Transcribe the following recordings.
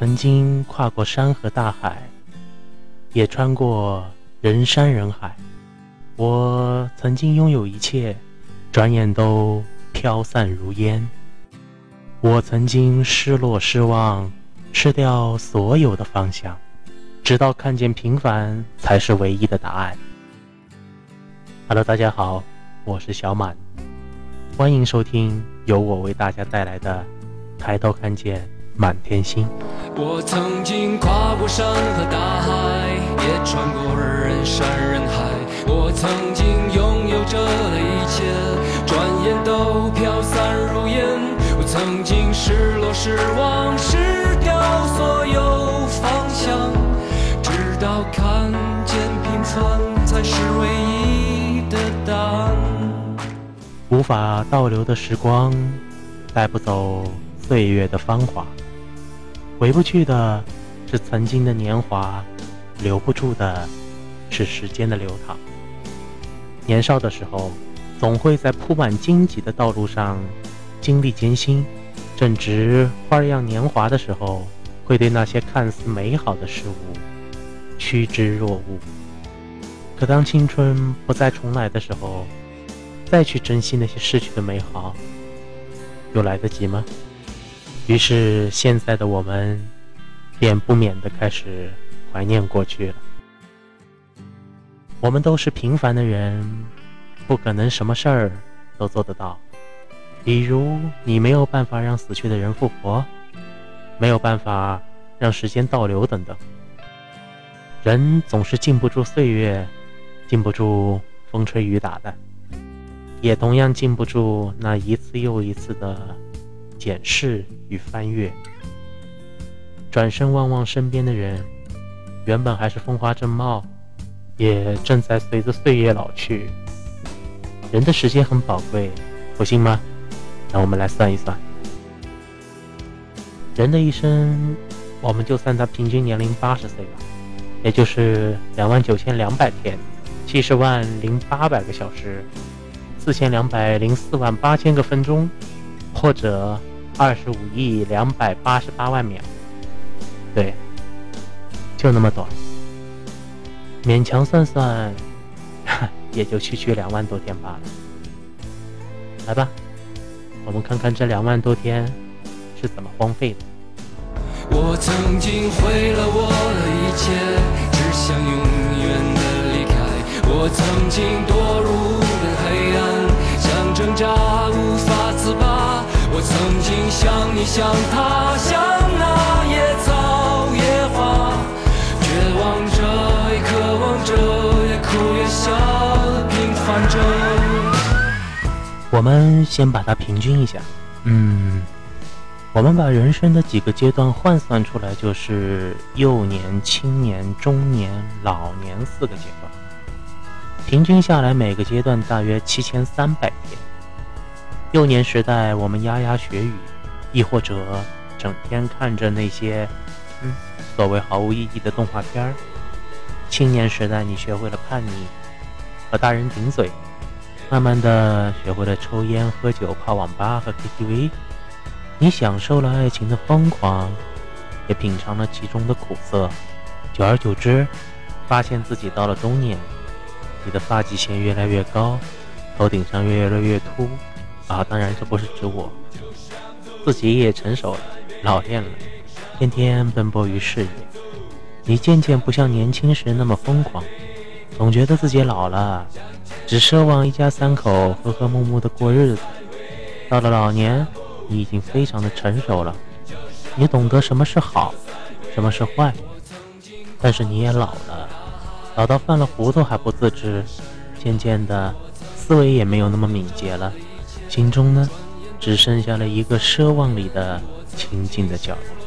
曾经跨过山和大海，也穿过人山人海。我曾经拥有一切，转眼都飘散如烟。我曾经失落失望，失掉所有的方向，直到看见平凡才是唯一的答案。Hello，大家好，我是小满，欢迎收听由我为大家带来的《抬头看见满天星》。我曾经跨过山和大海，也穿过人山人海。我曾经拥有着的一切，转眼都飘散如烟。我曾经失落失望，失掉所有方向，直到看见平凡才是唯一的答案。无法倒流的时光，带不走岁月的芳华。回不去的是曾经的年华，留不住的是时间的流淌。年少的时候，总会在铺满荆棘的道路上经历艰辛；正值花样年华的时候，会对那些看似美好的事物趋之若鹜。可当青春不再重来的时候，再去珍惜那些逝去的美好，又来得及吗？于是，现在的我们便不免的开始怀念过去了。我们都是平凡的人，不可能什么事儿都做得到。比如，你没有办法让死去的人复活，没有办法让时间倒流，等等。人总是禁不住岁月，禁不住风吹雨打的，也同样禁不住那一次又一次的。检视与翻阅，转身望望身边的人，原本还是风华正茂，也正在随着岁月老去。人的时间很宝贵，不信吗？让我们来算一算，人的一生，我们就算他平均年龄八十岁吧，也就是两万九千两百天，七十万零八百个小时，四千两百零四万八千个分钟，或者。二十五亿两百八十八万秒，对，就那么短，勉强算算，也就区区两万多天罢了。来吧，我们看看这两万多天是怎么荒废的。我曾经毁了我的一切，只想永远的离开。我曾经堕我曾经像你，像他，像那野草野花，绝望着，也渴望着，也哭也笑，平凡着。我们先把它平均一下，嗯，我们把人生的几个阶段换算出来，就是幼年、青年、中年、老年四个阶段，平均下来每个阶段大约七千三百天。幼年时代，我们牙牙学语，亦或者整天看着那些，嗯，所谓毫无意义的动画片儿。青年时代，你学会了叛逆，和大人顶嘴，慢慢的学会了抽烟、喝酒、泡网吧和 KTV。你享受了爱情的疯狂，也品尝了其中的苦涩。久而久之，发现自己到了中年，你的发际线越来越高，头顶上越来越秃。啊，当然这不是指我，自己也成熟了，老练了，天天奔波于事业。你渐渐不像年轻时那么疯狂，总觉得自己老了，只奢望一家三口和和睦睦的过日子。到了老年，你已经非常的成熟了，你懂得什么是好，什么是坏，但是你也老了，老到犯了糊涂还不自知，渐渐的，思维也没有那么敏捷了。心中呢，只剩下了一个奢望里的清静的角落。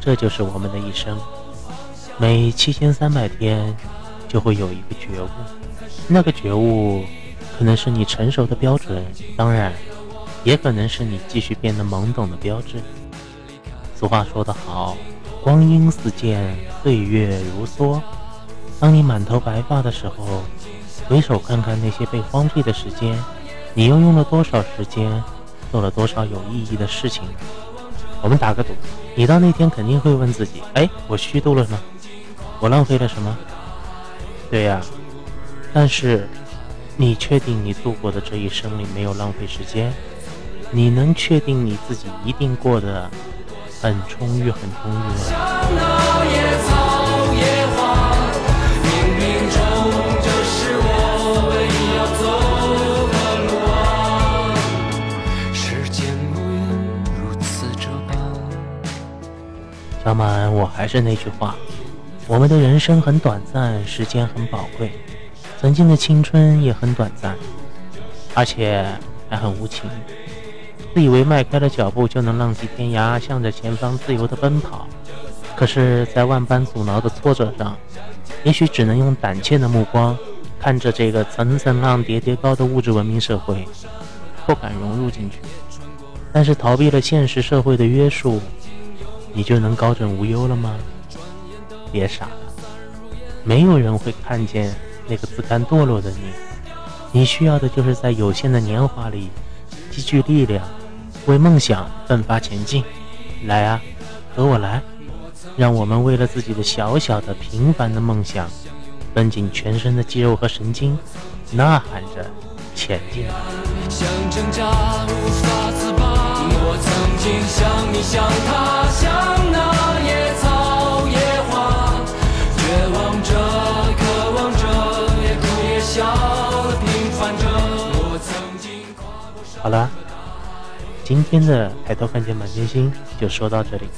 这就是我们的一生，每七千三百天就会有一个觉悟，那个觉悟可能是你成熟的标准，当然，也可能是你继续变得懵懂的标志。俗话说得好，光阴似箭，岁月如梭。当你满头白发的时候，回首看看那些被荒废的时间。你又用了多少时间，做了多少有意义的事情？我们打个赌，你到那天肯定会问自己：哎，我虚度了吗？我浪费了什么？对呀，但是你确定你度过的这一生里没有浪费时间？你能确定你自己一定过得很充裕、很充裕吗？小满，我还是那句话，我们的人生很短暂，时间很宝贵，曾经的青春也很短暂，而且还很无情。自以为迈开了脚步就能浪迹天涯，向着前方自由的奔跑，可是，在万般阻挠的挫折上，也许只能用胆怯的目光看着这个层层浪叠叠高的物质文明社会，不敢融入进去。但是，逃避了现实社会的约束。你就能高枕无忧了吗？别傻了，没有人会看见那个自甘堕落的你。你需要的就是在有限的年华里积聚力量，为梦想奋发前进。来啊，和我来，让我们为了自己的小小的平凡的梦想，绷紧全身的肌肉和神经，呐喊着前进。我曾经像你像他像那野草野花绝望着渴望着也哭也笑平凡着我曾经好了今天的抬头看见满天星就说到这里。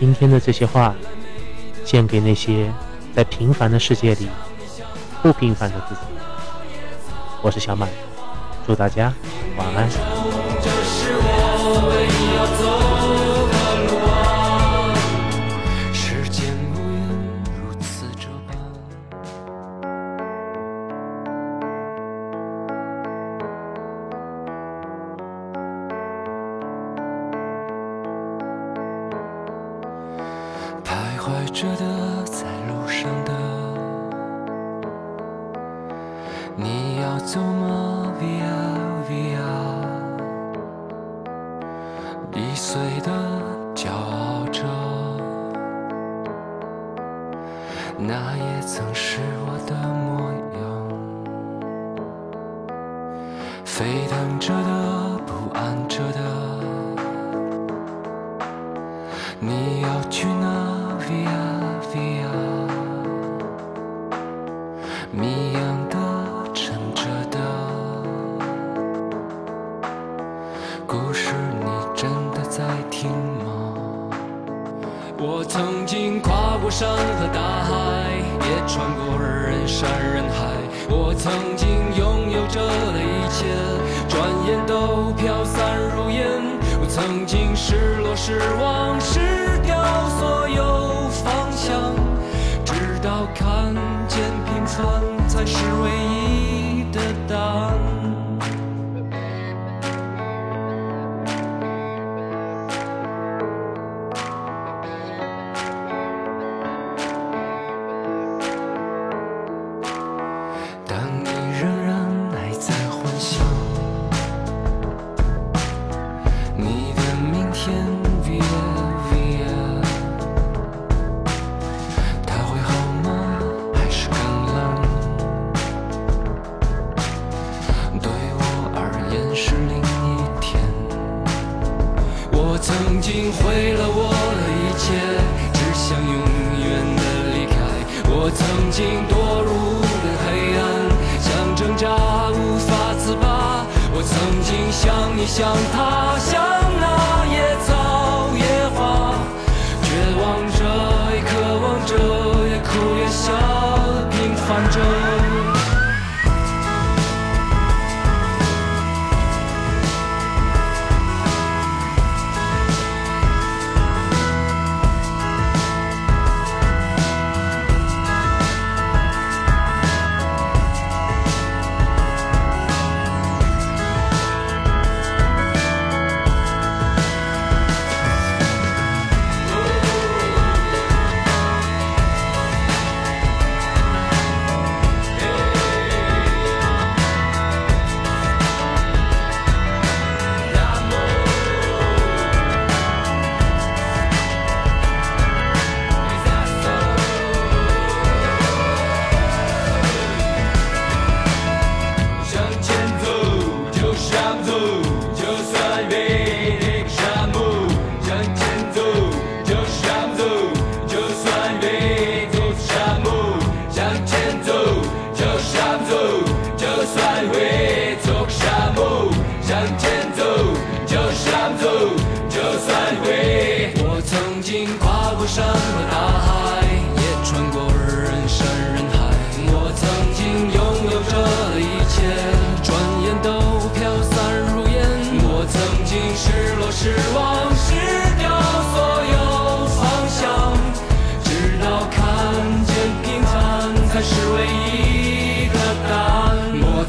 今天的这些话献给那些在平凡的世界里不平凡的自己。我是小满祝大家晚安。着的，在路上的，你要走吗？Via Via，易碎的，骄傲着，那也曾是我的模样。沸腾着的，不安着的，曾想永远的离开。我曾经堕入无边黑暗想挣扎无法自拔。我曾经像你像他像那。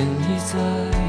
天已在。